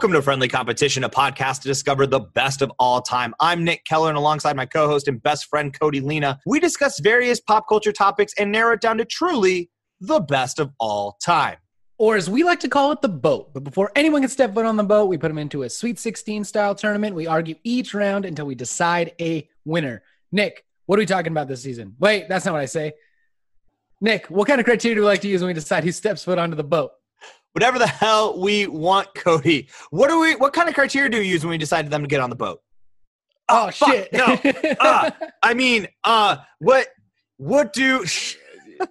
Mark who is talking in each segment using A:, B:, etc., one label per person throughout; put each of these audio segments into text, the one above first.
A: Welcome to Friendly Competition, a podcast to discover the best of all time. I'm Nick Keller, and alongside my co host and best friend, Cody Lena, we discuss various pop culture topics and narrow it down to truly the best of all time.
B: Or as we like to call it, the boat. But before anyone can step foot on the boat, we put them into a Sweet 16 style tournament. We argue each round until we decide a winner. Nick, what are we talking about this season? Wait, that's not what I say. Nick, what kind of criteria do we like to use when we decide who steps foot onto the boat?
A: Whatever the hell we want, Cody. What do we? What kind of criteria do we use when we decide them to get on the boat?
B: Oh, oh shit!
A: No, uh, I mean, uh, what? What do?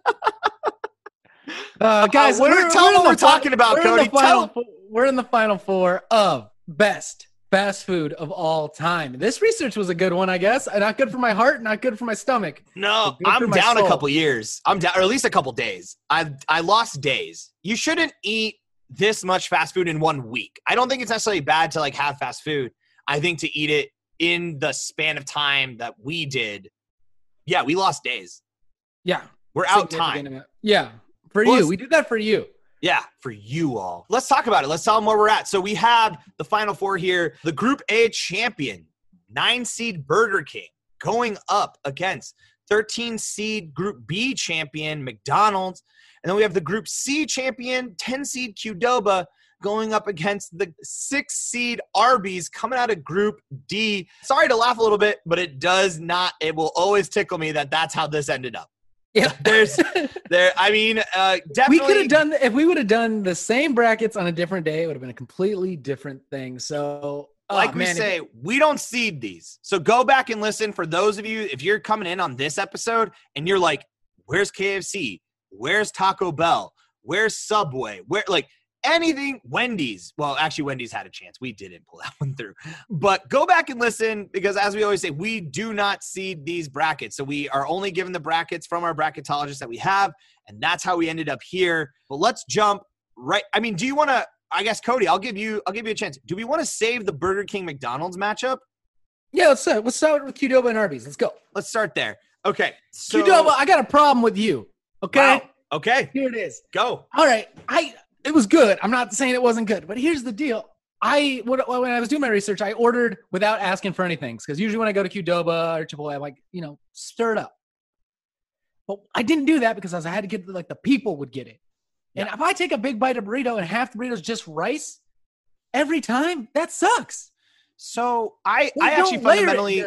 B: uh, guys,
A: uh,
B: we're,
A: tell
B: we're,
A: what we're talking about,
B: we're
A: Cody.
B: In final,
A: tell.
B: We're in the final four of best fast food of all time. This research was a good one, I guess. Uh, not good for my heart, not good for my stomach.
A: No, I'm down soul. a couple years. I'm down, or at least a couple days. I I lost days. You shouldn't eat this much fast food in one week. I don't think it's necessarily bad to like have fast food. I think to eat it in the span of time that we did, yeah, we lost days.
B: Yeah,
A: we're out time.
B: Yeah, for well, you, we did that for you.
A: Yeah, for you all. Let's talk about it. Let's tell them where we're at. So we have the final four here. The Group A champion, nine seed Burger King, going up against 13 seed Group B champion McDonald's. And then we have the Group C champion, 10 seed Qdoba, going up against the six seed Arby's coming out of Group D. Sorry to laugh a little bit, but it does not, it will always tickle me that that's how this ended up.
B: Yeah,
A: there's there. I mean, uh, definitely.
B: We could have done if we would have done the same brackets on a different day. It would have been a completely different thing. So,
A: oh, like we man, say, if, we don't seed these. So go back and listen for those of you if you're coming in on this episode and you're like, "Where's KFC? Where's Taco Bell? Where's Subway? Where like anything Wendy's. Well, actually, Wendy's had a chance. We didn't pull that one through. But go back and listen because, as we always say, we do not seed these brackets. So we are only given the brackets from our bracketologist that we have. And that's how we ended up here. But let's jump right. I mean, do you want to? I guess Cody, I'll give you. I'll give you a chance. Do we want to save the Burger King McDonald's matchup?
B: Yeah, let's uh, let's start with Qdoba and Arby's. Let's go.
A: Let's start there. Okay, so,
B: Qdoba, I got a problem with you. Okay. Wow.
A: Okay.
B: Here it is.
A: Go.
B: All right. I it was good. I'm not saying it wasn't good, but here's the deal. I when I was doing my research, I ordered without asking for anything because usually when I go to Qdoba or Chipotle, I'm like, you know, stir it up. But I didn't do that because I had to get like the people would get it. And yeah. if I take a big bite of burrito and half the burrito is just rice every time, that sucks.
A: So I I actually fundamentally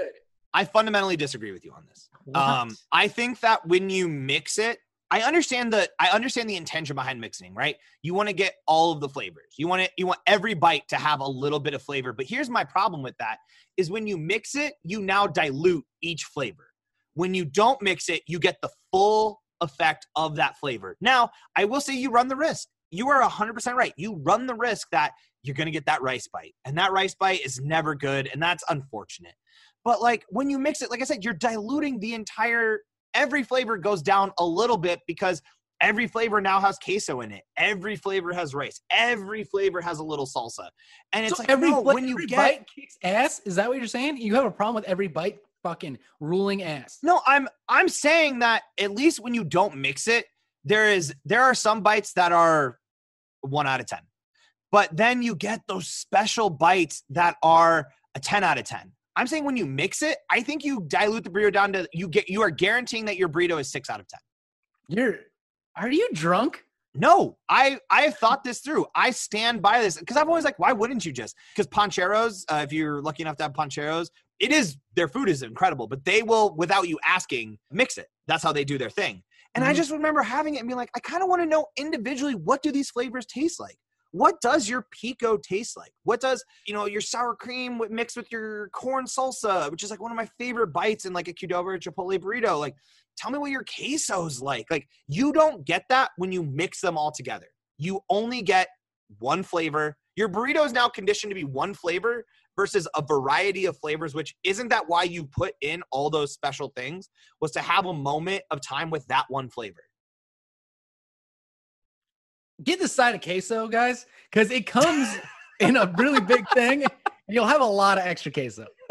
A: I fundamentally disagree with you on this. What? Um, I think that when you mix it, I understand the I understand the intention behind mixing, right? You want to get all of the flavors. You want it you want every bite to have a little bit of flavor. But here's my problem with that is when you mix it, you now dilute each flavor. When you don't mix it, you get the full effect of that flavor. Now, I will say you run the risk. You are 100% right. You run the risk that you're going to get that rice bite. And that rice bite is never good and that's unfortunate. But like when you mix it, like I said, you're diluting the entire every flavor goes down a little bit because every flavor now has queso in it. Every flavor has rice. Every flavor has a little salsa. And it's so like
B: every
A: no,
B: when you get bite kicks ass. Is that what you're saying? You have a problem with every bite fucking ruling ass.
A: No, I'm I'm saying that at least when you don't mix it, there is there are some bites that are 1 out of 10. But then you get those special bites that are a 10 out of 10. I'm saying when you mix it, I think you dilute the burrito down to you get you are guaranteeing that your burrito is six out of ten.
B: You're are you drunk?
A: No, I I have thought this through. I stand by this because I've always like, why wouldn't you just? Because Pancheros, uh, if you're lucky enough to have Pancheros, it is their food is incredible, but they will without you asking mix it. That's how they do their thing. And mm-hmm. I just remember having it and being like, I kind of want to know individually what do these flavors taste like what does your pico taste like? What does, you know, your sour cream mixed with your corn salsa, which is like one of my favorite bites in like a Qdoba or Chipotle burrito? Like, tell me what your queso's like. Like, you don't get that when you mix them all together. You only get one flavor. Your burrito is now conditioned to be one flavor versus a variety of flavors, which isn't that why you put in all those special things? Was to have a moment of time with that one flavor
B: get the side of queso, guys, because it comes in a really big thing, and you'll have a lot of extra queso.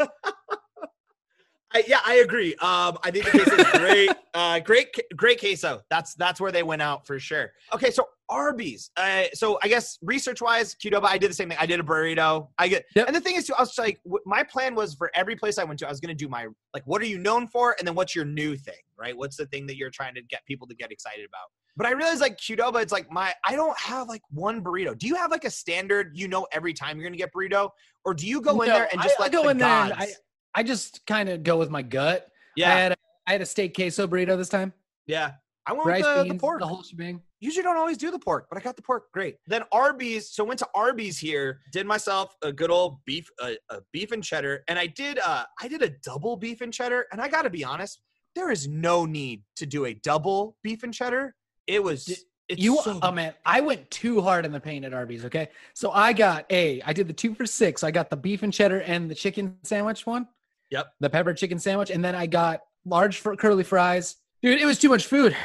A: I, yeah, I agree. Um, I think the queso is great. Uh, great, great queso. That's that's where they went out for sure. Okay, so Arby's. Uh, so I guess research wise, Qdoba, I did the same thing. I did a burrito. I get, yep. and the thing is, too, I was like, my plan was for every place I went to, I was going to do my like, what are you known for, and then what's your new thing, right? What's the thing that you're trying to get people to get excited about? But I realized like Qdoba, it's like my I don't have like one burrito. Do you have like a standard? You know, every time you're gonna get burrito, or do you go in there and just I, let I go in gods... there?
B: I I just kind of go with my gut. Yeah, I had, a, I had a steak queso burrito this time.
A: Yeah, I went Rice, with the, beans, the pork. The whole shebang. Usually don't always do the pork, but I got the pork. Great. Then Arby's. So went to Arby's here. Did myself a good old beef, uh, a beef and cheddar, and I did. Uh, I did a double beef and cheddar, and I got to be honest, there is no need to do a double beef and cheddar. It was.
B: You so oh man, I went too hard in the paint at Arby's. Okay, so I got a. I did the two for six. I got the beef and cheddar and the chicken sandwich one.
A: Yep.
B: The pepper chicken sandwich, and then I got large for curly fries. Dude, it was too much food.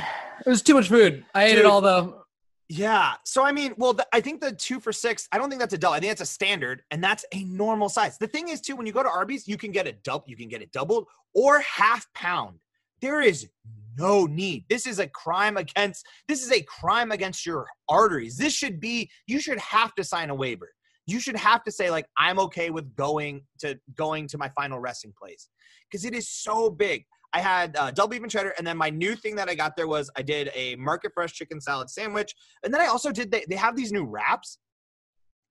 B: It was too much food. I ate it all though.
A: Yeah. So I mean, well, the, I think the two for six. I don't think that's a double. I think that's a standard, and that's a normal size. The thing is, too, when you go to Arby's, you can get a double. You can get it doubled or half pound. There is no need. This is a crime against. This is a crime against your arteries. This should be. You should have to sign a waiver. You should have to say like, I'm okay with going to going to my final resting place because it is so big. I had uh, double beef and cheddar, and then my new thing that I got there was I did a market fresh chicken salad sandwich, and then I also did they, they have these new wraps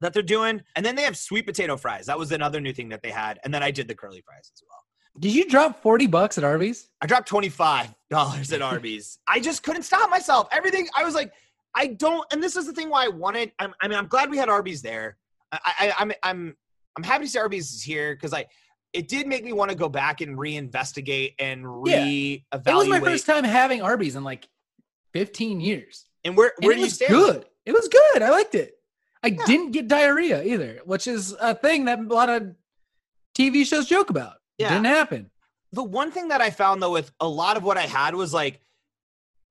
A: that they're doing, and then they have sweet potato fries. That was another new thing that they had, and then I did the curly fries as well.
B: Did you drop forty bucks at Arby's?
A: I dropped twenty five dollars at Arby's. I just couldn't stop myself. Everything I was like, I don't, and this is the thing why I wanted. I'm, I mean, I'm glad we had Arby's there. I, I, I'm I'm I'm happy to see Arby's is here because I it did make me want to go back and reinvestigate and reevaluate. Yeah. It
B: was my first time having Arby's in like 15 years.
A: And where where
B: and
A: do you
B: stand? Good. It was good. I liked it. I yeah. didn't get diarrhea either, which is a thing that a lot of TV shows joke about. Yeah. Didn't happen.
A: The one thing that I found though with a lot of what I had was like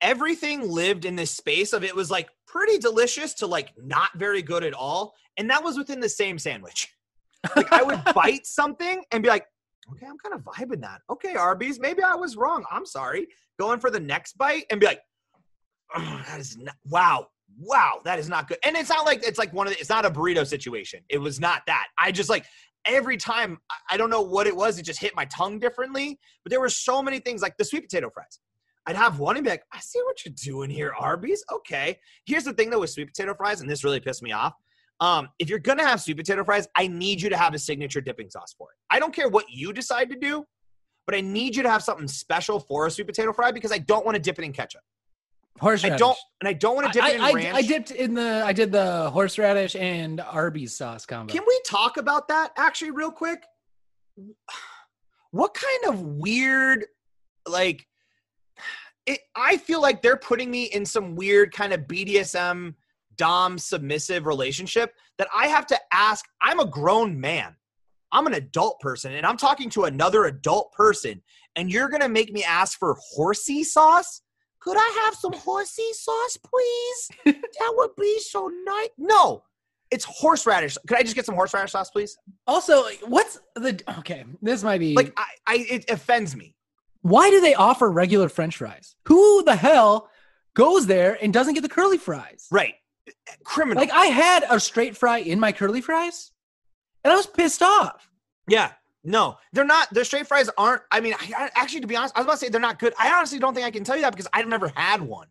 A: everything lived in this space of it was like pretty delicious to like not very good at all. And that was within the same sandwich. Like I would bite something and be like, okay, I'm kind of vibing that. Okay, Arby's, maybe I was wrong. I'm sorry. Going for the next bite and be like, oh, that is not, wow, wow, that is not good. And it's not like it's like one of the, it's not a burrito situation. It was not that. I just like every time I don't know what it was, it just hit my tongue differently. But there were so many things like the sweet potato fries. I'd have one and be like, I see what you're doing here, Arby's. Okay. Here's the thing though with sweet potato fries, and this really pissed me off. Um, if you're gonna have sweet potato fries, I need you to have a signature dipping sauce for it. I don't care what you decide to do, but I need you to have something special for a sweet potato fry because I don't want to dip it in ketchup. Horseradish. I don't, and I don't want to dip I, it in
B: I,
A: ranch.
B: I dipped in the, I did the horseradish and Arby's sauce combo.
A: Can we talk about that actually, real quick? What kind of weird, like, it? I feel like they're putting me in some weird kind of BDSM dom submissive relationship that I have to ask. I'm a grown man. I'm an adult person and I'm talking to another adult person and you're going to make me ask for horsey sauce? Could I have some horsey sauce, please? that would be so nice. No, it's horseradish. Could I just get some horseradish sauce, please?
B: Also, what's the okay? This might be
A: like I, I it offends me.
B: Why do they offer regular French fries? Who the hell goes there and doesn't get the curly fries?
A: Right criminal.
B: Like I had a straight fry in my curly fries, and I was pissed off.
A: Yeah, no, they're not. The straight fries aren't. I mean, I, actually, to be honest, I was about to say they're not good. I honestly don't think I can tell you that because I've never had one.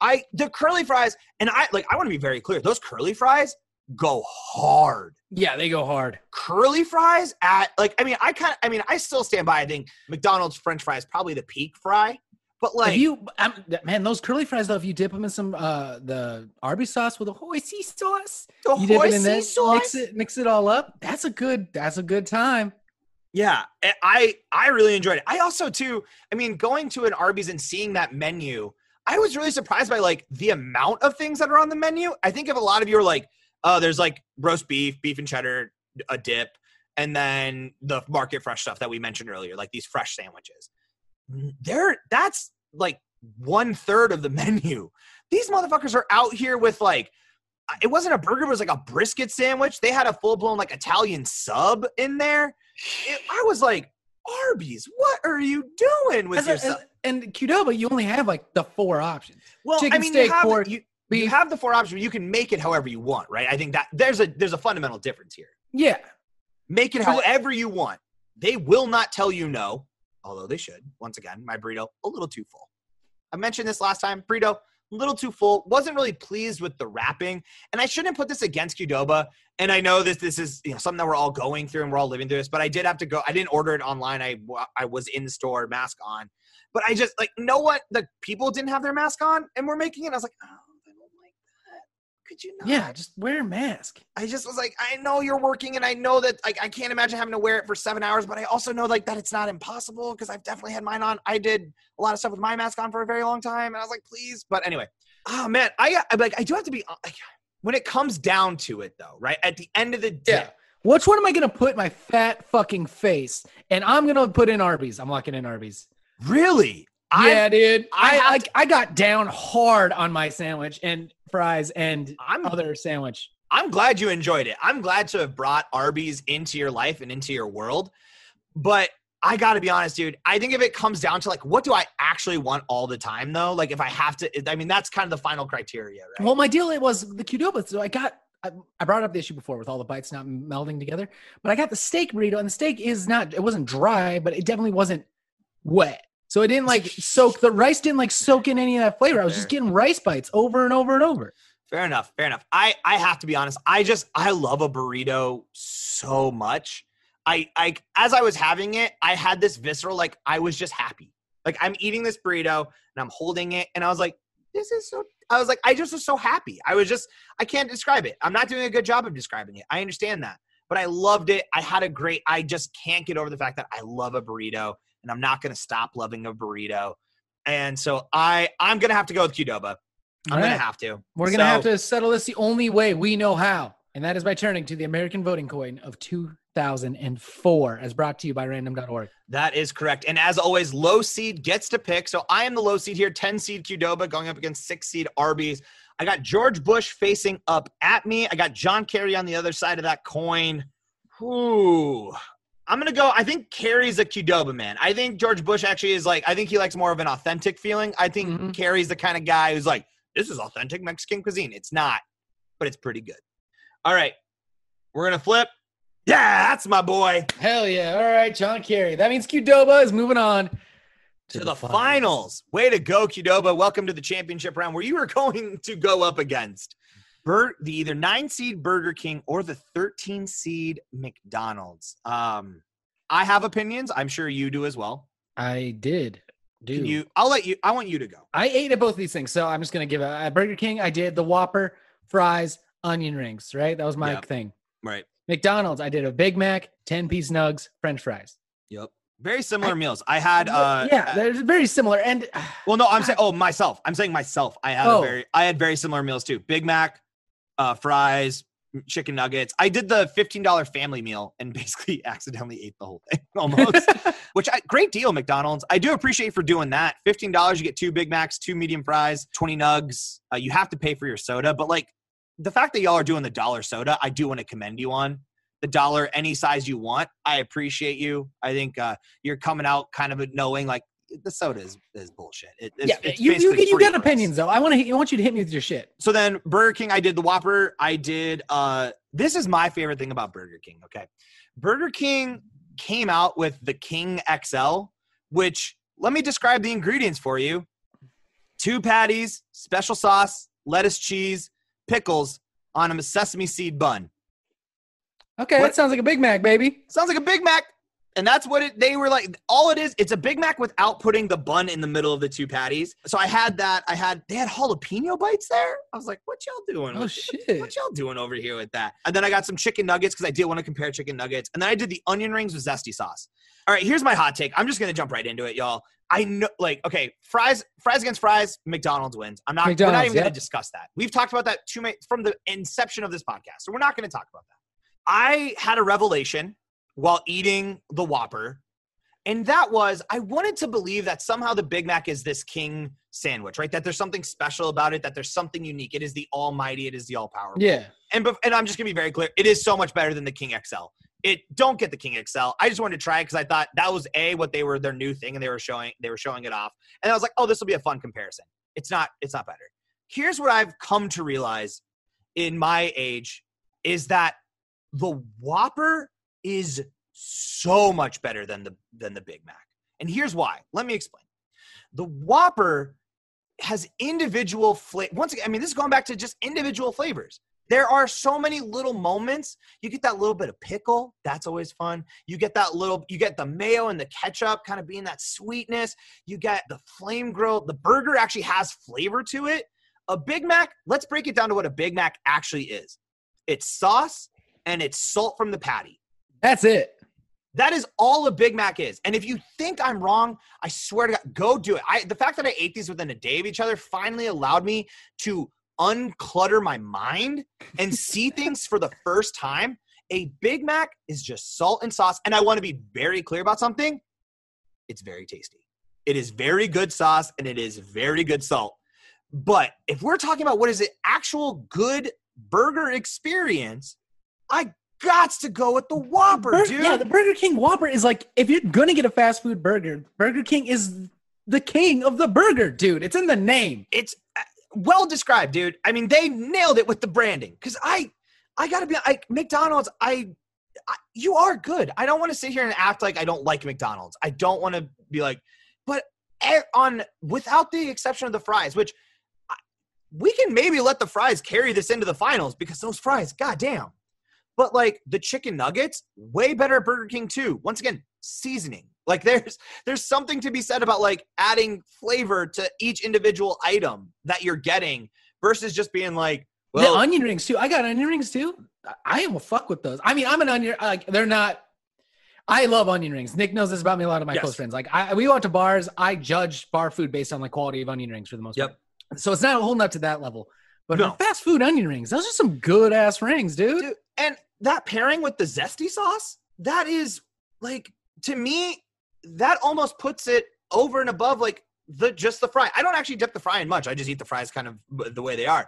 A: I the curly fries, and I like. I want to be very clear. Those curly fries go hard.
B: Yeah, they go hard.
A: Curly fries at like. I mean, I kind. of. I mean, I still stand by. I think McDonald's French fries probably the peak fry. But like,
B: if you um, man, those curly fries though, if you dip them in some uh the Arby's sauce with a horsey sauce,
A: the
B: you
A: dip it in sauce?
B: mix it, mix it all up. That's a good. That's a good time.
A: Yeah, eh, I I really enjoyed it. I also too. I mean, going to an Arby's and seeing that menu, I was really surprised by like the amount of things that are on the menu. I think if a lot of you are like, oh, there's like roast beef, beef and cheddar, a dip, and then the market fresh stuff that we mentioned earlier, like these fresh sandwiches they're that's like one third of the menu. These motherfuckers are out here with like it wasn't a burger, it was like a brisket sandwich. They had a full blown like Italian sub in there. It, I was like, Arby's, what are you doing with yourself?
B: And, and Qdoba, you only have like the four options.
A: Well, Chicken, I mean, steak, you have, pork. You, Beef. You have the four options. You can make it however you want, right? I think that there's a there's a fundamental difference here.
B: Yeah.
A: Make it however you want. They will not tell you no, although they should. Once again, my burrito a little too full. I mentioned this last time. Burrito little too full. Wasn't really pleased with the wrapping, and I shouldn't put this against Qdoba. And I know this this is you know something that we're all going through and we're all living through this. But I did have to go. I didn't order it online. I I was in store, mask on. But I just like know what the people didn't have their mask on and we're making it. I was like, oh, I don't like that. Could you not?
B: Yeah, just wear a mask.
A: I just was like, I know you're working, and I know that like I can't imagine having to wear it for seven hours, but I also know like that it's not impossible because I've definitely had mine on. I did a lot of stuff with my mask on for a very long time, and I was like, please. But anyway, oh man, I I like I do have to be like, when it comes down to it though, right? At the end of the day. Yeah.
B: Which one am I gonna put my fat fucking face? And I'm gonna put in Arby's. I'm locking in Arby's.
A: Really?
B: Yeah, I, dude. I I, like, I got down hard on my sandwich and fries and I'm, other sandwich.
A: I'm glad you enjoyed it. I'm glad to have brought Arby's into your life and into your world. But I got to be honest, dude. I think if it comes down to like, what do I actually want all the time, though? Like, if I have to, I mean, that's kind of the final criteria, right?
B: Well, my deal it was the Qdoba. So I got, I, brought up the issue before with all the bites not melding together, but I got the steak burrito, and the steak is not, it wasn't dry, but it definitely wasn't wet. So it didn't like soak the rice didn't like soak in any of that flavor. I was just getting rice bites over and over and over.
A: Fair enough. Fair enough. I I have to be honest. I just I love a burrito so much I I as I was having it, I had this visceral like I was just happy. Like I'm eating this burrito and I'm holding it and I was like, this is so I was like, I just was so happy. I was just I can't describe it. I'm not doing a good job of describing it. I understand that. But I loved it. I had a great I just can't get over the fact that I love a burrito and I'm not gonna stop loving a burrito. And so I I'm gonna have to go with Qdoba. I'm right. gonna have to.
B: We're gonna so, have to settle this the only way we know how, and that is by turning to the American voting coin of two 2004, as brought to you by random.org.
A: That is correct. And as always, low seed gets to pick. So I am the low seed here, 10 seed Qdoba going up against six seed Arby's. I got George Bush facing up at me. I got John Kerry on the other side of that coin. Ooh. I'm gonna go. I think Kerry's a Qdoba man. I think George Bush actually is like. I think he likes more of an authentic feeling. I think mm-hmm. Kerry's the kind of guy who's like, "This is authentic Mexican cuisine." It's not, but it's pretty good. All right, we're gonna flip. Yeah, that's my boy.
B: Hell yeah. All right, John Kerry. That means Qdoba is moving on
A: to, to the, finals. finals. Way to go, Qdoba. Welcome to the championship round where you are going to go up against Bur- the either nine seed Burger King or the 13 seed McDonald's. Um, I have opinions. I'm sure you do as well.
B: I did. Do
A: Can you? I'll let you. I want you to go.
B: I ate at both these things, so I'm just gonna give a, at Burger King. I did the Whopper, fries, onion rings. Right, that was my yep. thing.
A: Right.
B: McDonald's, I did a Big Mac, 10 piece nugs, French fries.
A: Yep. Very similar I, meals. I had uh
B: Yeah, they're very similar. And
A: well, no, I'm saying oh myself. I'm saying myself. I had oh. a very I had very similar meals too. Big Mac, uh, fries, chicken nuggets. I did the $15 family meal and basically accidentally ate the whole thing almost. Which I great deal, McDonald's. I do appreciate for doing that. $15, you get two Big Macs, two medium fries, 20 nugs. Uh, you have to pay for your soda, but like the fact that y'all are doing the dollar soda, I do want to commend you on the dollar any size you want. I appreciate you. I think uh, you're coming out kind of knowing like the soda is, is bullshit. It, it's,
B: yeah,
A: it's
B: you you, you got opinions though. I want to I want you to hit me with your shit.
A: So then Burger King, I did the Whopper. I did. uh This is my favorite thing about Burger King. Okay, Burger King came out with the King XL, which let me describe the ingredients for you: two patties, special sauce, lettuce, cheese, pickles on a sesame seed bun.
B: Okay, what? that sounds like a Big Mac, baby.
A: Sounds like a Big Mac. And that's what it, they were like. All it is, it's a Big Mac without putting the bun in the middle of the two patties. So I had that. I had they had jalapeno bites there. I was like, "What y'all doing?
B: Oh shit!
A: What y'all doing over here with that?" And then I got some chicken nuggets because I did want to compare chicken nuggets. And then I did the onion rings with zesty sauce. All right, here's my hot take. I'm just gonna jump right into it, y'all. I know, like, okay, fries, fries against fries, McDonald's wins. I'm not. McDonald's, we're not even yep. gonna discuss that. We've talked about that too many from the inception of this podcast, so we're not gonna talk about that. I had a revelation while eating the Whopper, and that was I wanted to believe that somehow the Big Mac is this king sandwich, right? That there's something special about it, that there's something unique. It is the almighty, it is the all powerful.
B: Yeah.
A: And and I'm just gonna be very clear, it is so much better than the King XL. It don't get the King XL. I just wanted to try it because I thought that was a what they were their new thing and they were showing they were showing it off. And I was like, oh, this will be a fun comparison. It's not. It's not better. here's what I've come to realize in my age is that the Whopper is so much better than the than the Big Mac. And here's why. Let me explain. The Whopper has individual flavor. Once again, I mean, this is going back to just individual flavors. There are so many little moments. You get that little bit of pickle. That's always fun. You get that little, you get the mayo and the ketchup kind of being that sweetness. You get the flame grill. The burger actually has flavor to it. A Big Mac, let's break it down to what a Big Mac actually is it's sauce and it's salt from the patty.
B: That's it.
A: That is all a Big Mac is. And if you think I'm wrong, I swear to God, go do it. I, the fact that I ate these within a day of each other finally allowed me to unclutter my mind and see things for the first time. A Big Mac is just salt and sauce. And I want to be very clear about something it's very tasty. It is very good sauce and it is very good salt. But if we're talking about what is an actual good burger experience, I gots to go with the Whopper,
B: Bur-
A: dude.
B: Yeah, the Burger King Whopper is like if you're gonna get a fast food burger, Burger King is the king of the burger, dude. It's in the name.
A: It's uh, well described, dude. I mean, they nailed it with the branding. Cause I, I gotta be like McDonald's. I, I you are good. I don't want to sit here and act like I don't like McDonald's. I don't want to be like, but on without the exception of the fries, which we can maybe let the fries carry this into the finals because those fries, goddamn. But like the chicken nuggets, way better at Burger King too. Once again, seasoning. Like there's there's something to be said about like adding flavor to each individual item that you're getting versus just being like
B: well, the onion rings too. I got onion rings too. I will fuck with those. I mean, I'm an onion like they're not I love onion rings. Nick knows this about me. A lot of my yes. close friends. Like, I, we out to bars. I judge bar food based on the quality of onion rings for the most yep. part. So it's not holding up to that level. But no. fast food onion rings, those are some good ass rings, dude. dude.
A: And that pairing with the zesty sauce, that is like to me, that almost puts it over and above like the just the fry. I don't actually dip the fry in much. I just eat the fries kind of the way they are.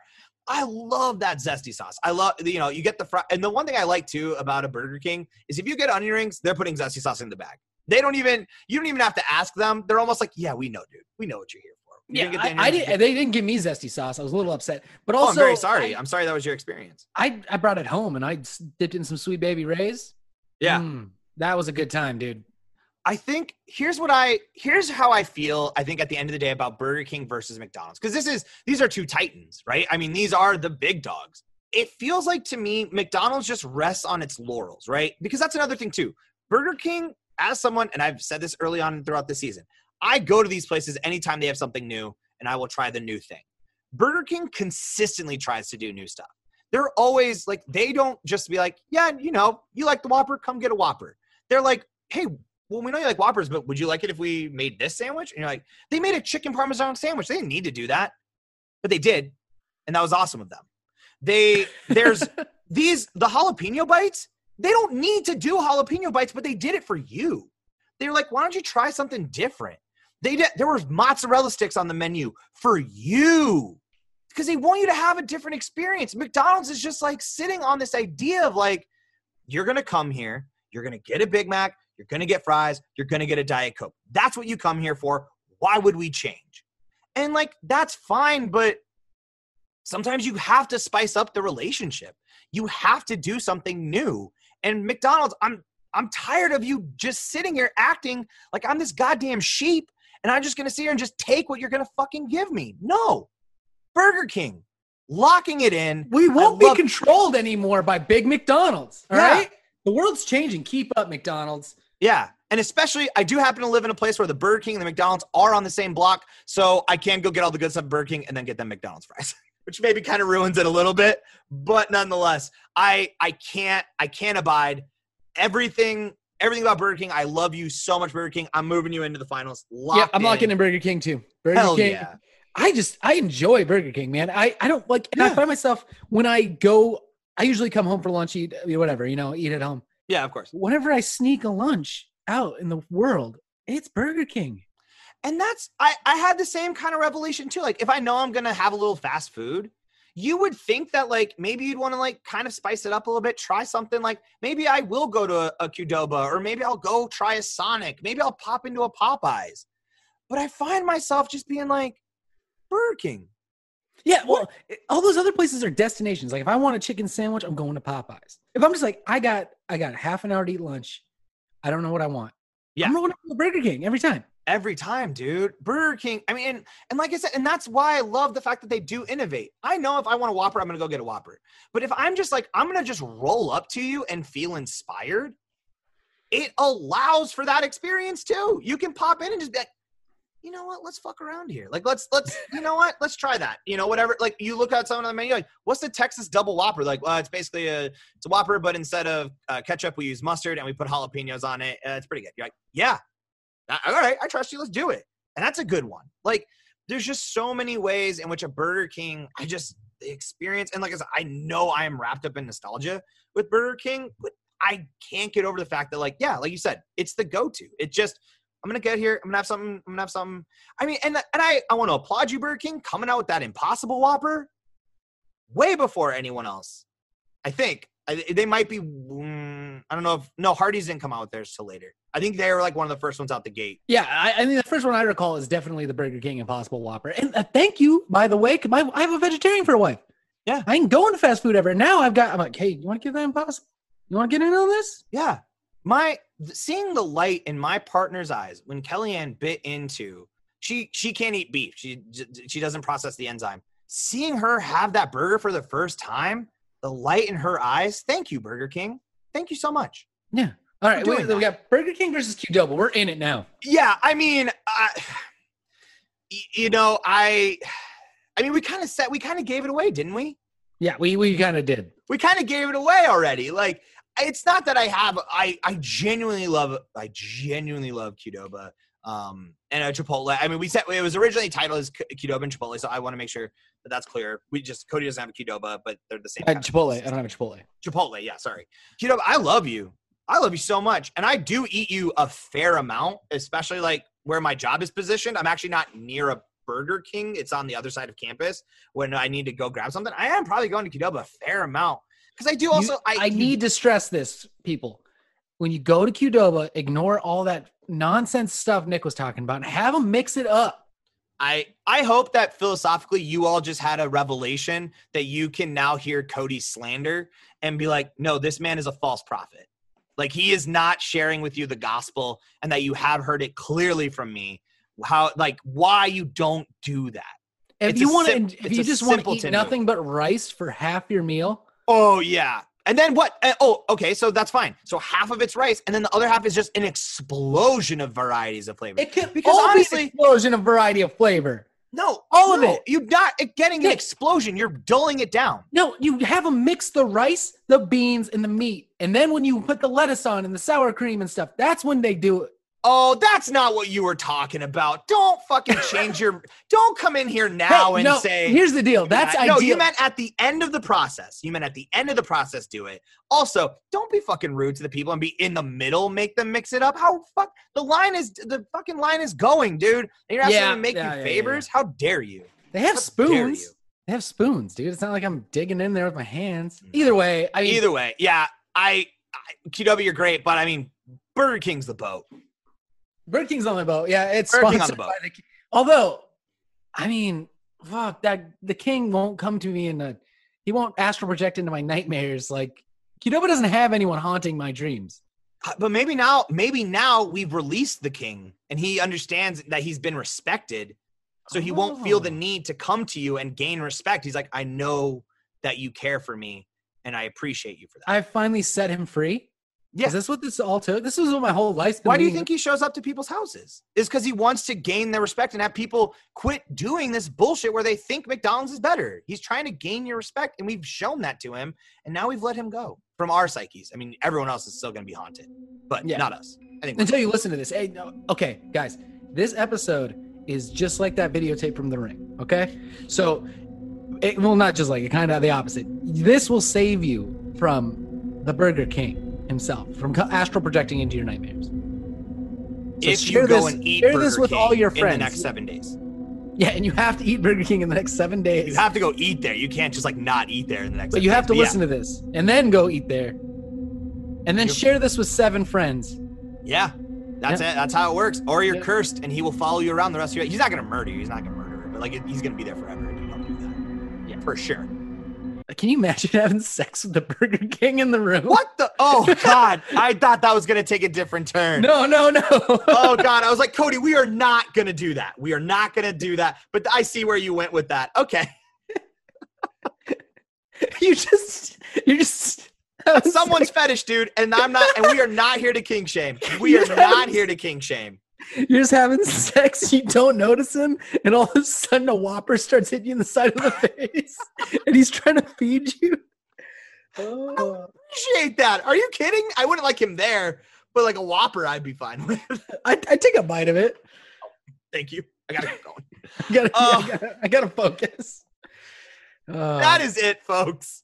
A: I love that zesty sauce. I love you know you get the fry, and the one thing I like too about a Burger King is if you get onion rings, they're putting zesty sauce in the bag. They don't even you don't even have to ask them. They're almost like, yeah, we know, dude. We know what you're here.
B: You yeah, I, I did, they didn't give me zesty sauce. I was a little upset, but also
A: oh, I'm very sorry. I, am sorry that was your experience.
B: I I brought it home and I dipped in some Sweet Baby Ray's.
A: Yeah, mm,
B: that was a good time, dude.
A: I think here's what I here's how I feel. I think at the end of the day about Burger King versus McDonald's because this is these are two titans, right? I mean, these are the big dogs. It feels like to me McDonald's just rests on its laurels, right? Because that's another thing too. Burger King, as someone, and I've said this early on throughout the season, I go to these places anytime they have something new, and I will try the new thing. Burger King consistently tries to do new stuff. They're always like they don't just be like, yeah, you know, you like the Whopper, come get a Whopper. They're like, hey, well, we know you like Whoppers, but would you like it if we made this sandwich? And you're like, they made a chicken parmesan sandwich. They didn't need to do that, but they did, and that was awesome of them. They there's these the jalapeno bites. They don't need to do jalapeno bites, but they did it for you. They're like, why don't you try something different? They. There was mozzarella sticks on the menu for you because they want you to have a different experience. McDonald's is just like sitting on this idea of like, you're gonna come here, you're gonna get a Big Mac, you're to get fries. You're to get a Diet Coke. That's what you come here for. Why would we change? And like, that's fine, but sometimes you have to spice up the relationship. You have to do something new. And McDonald's, I'm I'm tired of you just sitting here acting like I'm this goddamn sheep and I'm just gonna sit here and just take what you're gonna fucking give me. No. Burger King, locking it in.
B: We won't love- be controlled anymore by big McDonald's. All yeah. right. The world's changing. Keep up, McDonald's.
A: Yeah. And especially, I do happen to live in a place where the Burger King and the McDonald's are on the same block. So I can go get all the good stuff at Burger King and then get them McDonald's fries, which maybe kind of ruins it a little bit. But nonetheless, I I can't I can't abide everything everything about Burger King. I love you so much, Burger King. I'm moving you into the finals.
B: yeah, I'm in. locking in Burger King too. Burger
A: Hell
B: King.
A: Yeah.
B: I just I enjoy Burger King, man. I I don't like, and yeah. I find myself when I go, I usually come home for lunch, eat whatever, you know, eat at home.
A: Yeah, of course.
B: Whenever I sneak a lunch out in the world, it's Burger King.
A: And that's I I had the same kind of revelation too. Like if I know I'm gonna have a little fast food, you would think that like maybe you'd want to like kind of spice it up a little bit, try something like maybe I will go to a, a Qdoba or maybe I'll go try a Sonic, maybe I'll pop into a Popeyes. But I find myself just being like Burger King.
B: Yeah, well, eh, all those other places are destinations. Like if I want a chicken sandwich, I'm going to Popeyes. If I'm just like, I got I got half an hour to eat lunch, I don't know what I want. Yeah, I'm going to Burger King every time.
A: Every time, dude. Burger King. I mean, and, and like I said, and that's why I love the fact that they do innovate. I know if I want a Whopper, I'm gonna go get a Whopper. But if I'm just like, I'm gonna just roll up to you and feel inspired, it allows for that experience too. You can pop in and just be like, you know what? Let's fuck around here. Like, let's let's you know what? Let's try that. You know, whatever. Like, you look at someone on the menu, like, what's the Texas Double Whopper? Like, well, it's basically a it's a Whopper, but instead of uh, ketchup, we use mustard and we put jalapenos on it. Uh, it's pretty good. You're like, yeah, all right, I trust you. Let's do it. And that's a good one. Like, there's just so many ways in which a Burger King, I just the experience, and like I said, I know I am wrapped up in nostalgia with Burger King, but I can't get over the fact that, like, yeah, like you said, it's the go-to. It just I'm gonna get here. I'm gonna have something. I'm gonna have something. I mean, and and I I want to applaud you, Burger King, coming out with that Impossible Whopper way before anyone else. I think I, they might be. I don't know if no Hardee's didn't come out with theirs till later. I think they were like one of the first ones out the gate.
B: Yeah, I, I mean the first one I recall is definitely the Burger King Impossible Whopper. And uh, thank you, by the way, my, I have a vegetarian for a wife. Yeah, I ain't going to fast food ever. Now I've got. I'm like, hey, you want to get that Impossible? You want to get in on this?
A: Yeah, my seeing the light in my partner's eyes when Kellyanne bit into she she can't eat beef. She she doesn't process the enzyme. Seeing her have that burger for the first time, the light in her eyes. Thank you, Burger King. Thank you so much.
B: Yeah. All right, we, we, got Burger King versus Q Qdoba. We're in it now.
A: Yeah, I mean, you know, I, I mean, we kind of set, we kind of gave it away, didn't we?
B: Yeah, we we kind of did.
A: We kind of gave it away already. Like, it's not that I have I I genuinely love I genuinely love Qdoba um and a Chipotle. I mean, we said it was originally titled as Qdoba and Chipotle, so I want to make sure that that's clear. We just Cody doesn't have a Qdoba, but they're the same.
B: I Chipotle. I don't have a Chipotle.
A: Chipotle, yeah, sorry. Qdoba, I love you. I love you so much, and I do eat you a fair amount, especially like where my job is positioned. I'm actually not near a Burger King. It's on the other side of campus. When I need to go grab something, I am probably going to Qdoba a fair amount because I do also.
B: You, I, I need to stress this, people. When you go to Qdoba, ignore all that nonsense stuff Nick was talking about and have them mix it up.
A: I I hope that philosophically you all just had a revelation that you can now hear Cody slander and be like, no, this man is a false prophet. Like he is not sharing with you the gospel and that you have heard it clearly from me. How like why you don't do that.
B: If it's you want to, if you just want to eat nothing but rice for half your meal,
A: Oh yeah. And then what? Uh, oh, okay. So that's fine. So half of it's rice, and then the other half is just an explosion of varieties of flavor.
B: It could because honestly, explosion of variety of flavor.
A: No, all no, of it. You're not getting an explosion. You're dulling it down.
B: No, you have them mix the rice, the beans, and the meat, and then when you put the lettuce on and the sour cream and stuff, that's when they do it.
A: Oh, that's not what you were talking about. Don't fucking change your. Don't come in here now hey, and
B: no,
A: say.
B: Here's the deal. That's yeah, ideal. No,
A: you meant at the end of the process. You meant at the end of the process. Do it. Also, don't be fucking rude to the people and be in the middle. Make them mix it up. How fuck the line is the fucking line is going, dude. And you're asking yeah, to make yeah, you favors. How dare you?
B: They have How spoons. They have spoons, dude. It's not like I'm digging in there with my hands. Either way, I mean,
A: either way, yeah. I, I QW, you're great, but I mean, Burger King's the boat.
B: Burger King's on the boat. Yeah, it's
A: Burger King on the boat. The,
B: although, I mean, fuck that the king won't come to me in a he won't astral project into my nightmares. Like Qdoba doesn't have anyone haunting my dreams.
A: Uh, but maybe now, maybe now we've released the king and he understands that he's been respected. So he oh. won't feel the oh. need to come to you and gain respect. He's like, I know that you care for me and I appreciate you for that.
B: I finally set him free. Yeah. Is this what this all took? This is what my whole life.
A: Why do you think he shows up to people's houses? Is because he wants to gain their respect and have people quit doing this bullshit where they think McDonald's is better. He's trying to gain your respect, and we've shown that to him, and now we've let him go from our psyches. I mean, everyone else is still going to be haunted, but yeah. not us.
B: I think until you listen to this. Hey, no, okay, guys, this episode is just like that videotape from The Ring. Okay, so it will not just like it, kind of the opposite. This will save you from the Burger King himself from astral projecting into your nightmares.
A: So if you go this, and eat share Burger this with King all your friends in the next seven days.
B: Yeah, and you have to eat Burger King in the next seven days.
A: You have to go eat there. You can't just like not eat there in the next.
B: But you have to listen yeah. to this and then go eat there, and then you're, share this with seven friends.
A: Yeah, that's yeah. it. That's how it works. Or you're yeah. cursed, and he will follow you around the rest of your. Life. He's not gonna murder you. He's not gonna murder you, but like he's gonna be there forever if you don't do that. Yeah, for sure.
B: Can you imagine having sex with the Burger King in the room?
A: What the? Oh God! I thought that was gonna take a different turn.
B: No, no, no.
A: oh God! I was like, Cody, we are not gonna do that. We are not gonna do that. But I see where you went with that. Okay.
B: you just, you just.
A: Someone's fetish, dude, and I'm not, and we are not here to king shame. We are not here to king shame.
B: You're just having sex, you don't notice him, and all of a sudden a whopper starts hitting you in the side of the face, and he's trying to feed you.
A: Oh. I appreciate that. Are you kidding? I wouldn't like him there, but like a whopper, I'd be fine with.
B: I I take a bite of it.
A: Thank you. I gotta
B: keep going. I gotta, uh, I, gotta I gotta focus.
A: Uh, that is it, folks.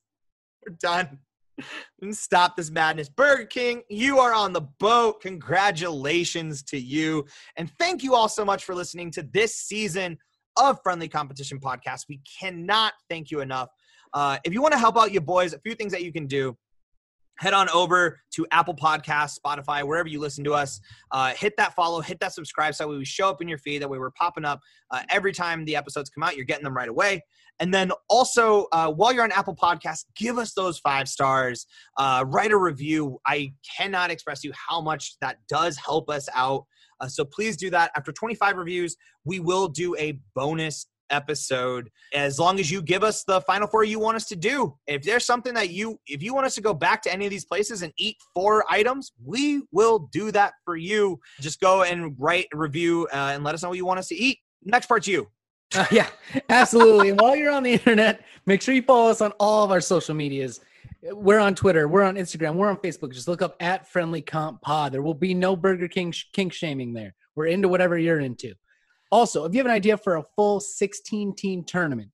A: We're done stop this madness. Burger King, you are on the boat. Congratulations to you. And thank you all so much for listening to this season of Friendly Competition Podcast. We cannot thank you enough. Uh, if you want to help out your boys, a few things that you can do head on over to Apple Podcasts, Spotify, wherever you listen to us. Uh, hit that follow, hit that subscribe so we show up in your feed. That way we're popping up uh, every time the episodes come out. You're getting them right away. And then also, uh, while you're on Apple Podcasts, give us those five stars. Uh, write a review. I cannot express to you how much that does help us out. Uh, so please do that. After 25 reviews, we will do a bonus episode as long as you give us the final four you want us to do if there's something that you if you want us to go back to any of these places and eat four items we will do that for you just go and write review uh, and let us know what you want us to eat next part's you
B: uh, yeah absolutely and while you're on the internet make sure you follow us on all of our social medias we're on Twitter, we're on Instagram, we're on Facebook. Just look up at Friendly Comp Pod. There will be no Burger King sh- kink shaming there. We're into whatever you're into. Also, if you have an idea for a full 16 team tournament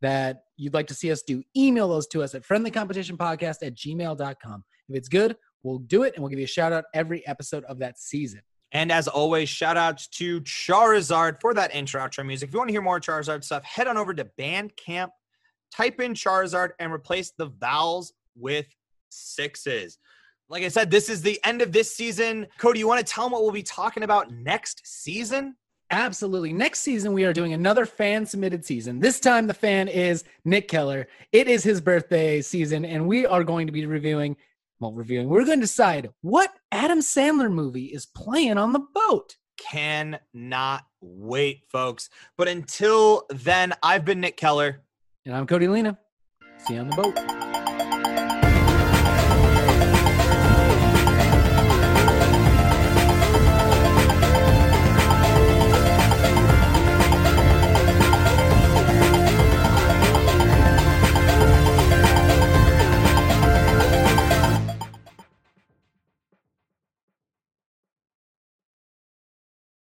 B: that you'd like to see us do, email those to us at friendlycompetitionpodcast at gmail.com. If it's good, we'll do it and we'll give you a shout out every episode of that season.
A: And as always, shout out to Charizard for that intro outro music. If you want to hear more Charizard stuff, head on over to Bandcamp, type in Charizard, and replace the vowels with sixes. Like I said, this is the end of this season. Cody, you want to tell them what we'll be talking about next season?
B: Absolutely. Next season, we are doing another fan submitted season. This time, the fan is Nick Keller. It is his birthday season, and we are going to be reviewing. Well, reviewing. We're going to decide what Adam Sandler movie is playing on the boat.
A: Cannot wait, folks. But until then, I've been Nick Keller.
B: And I'm Cody Lena. See you on the boat.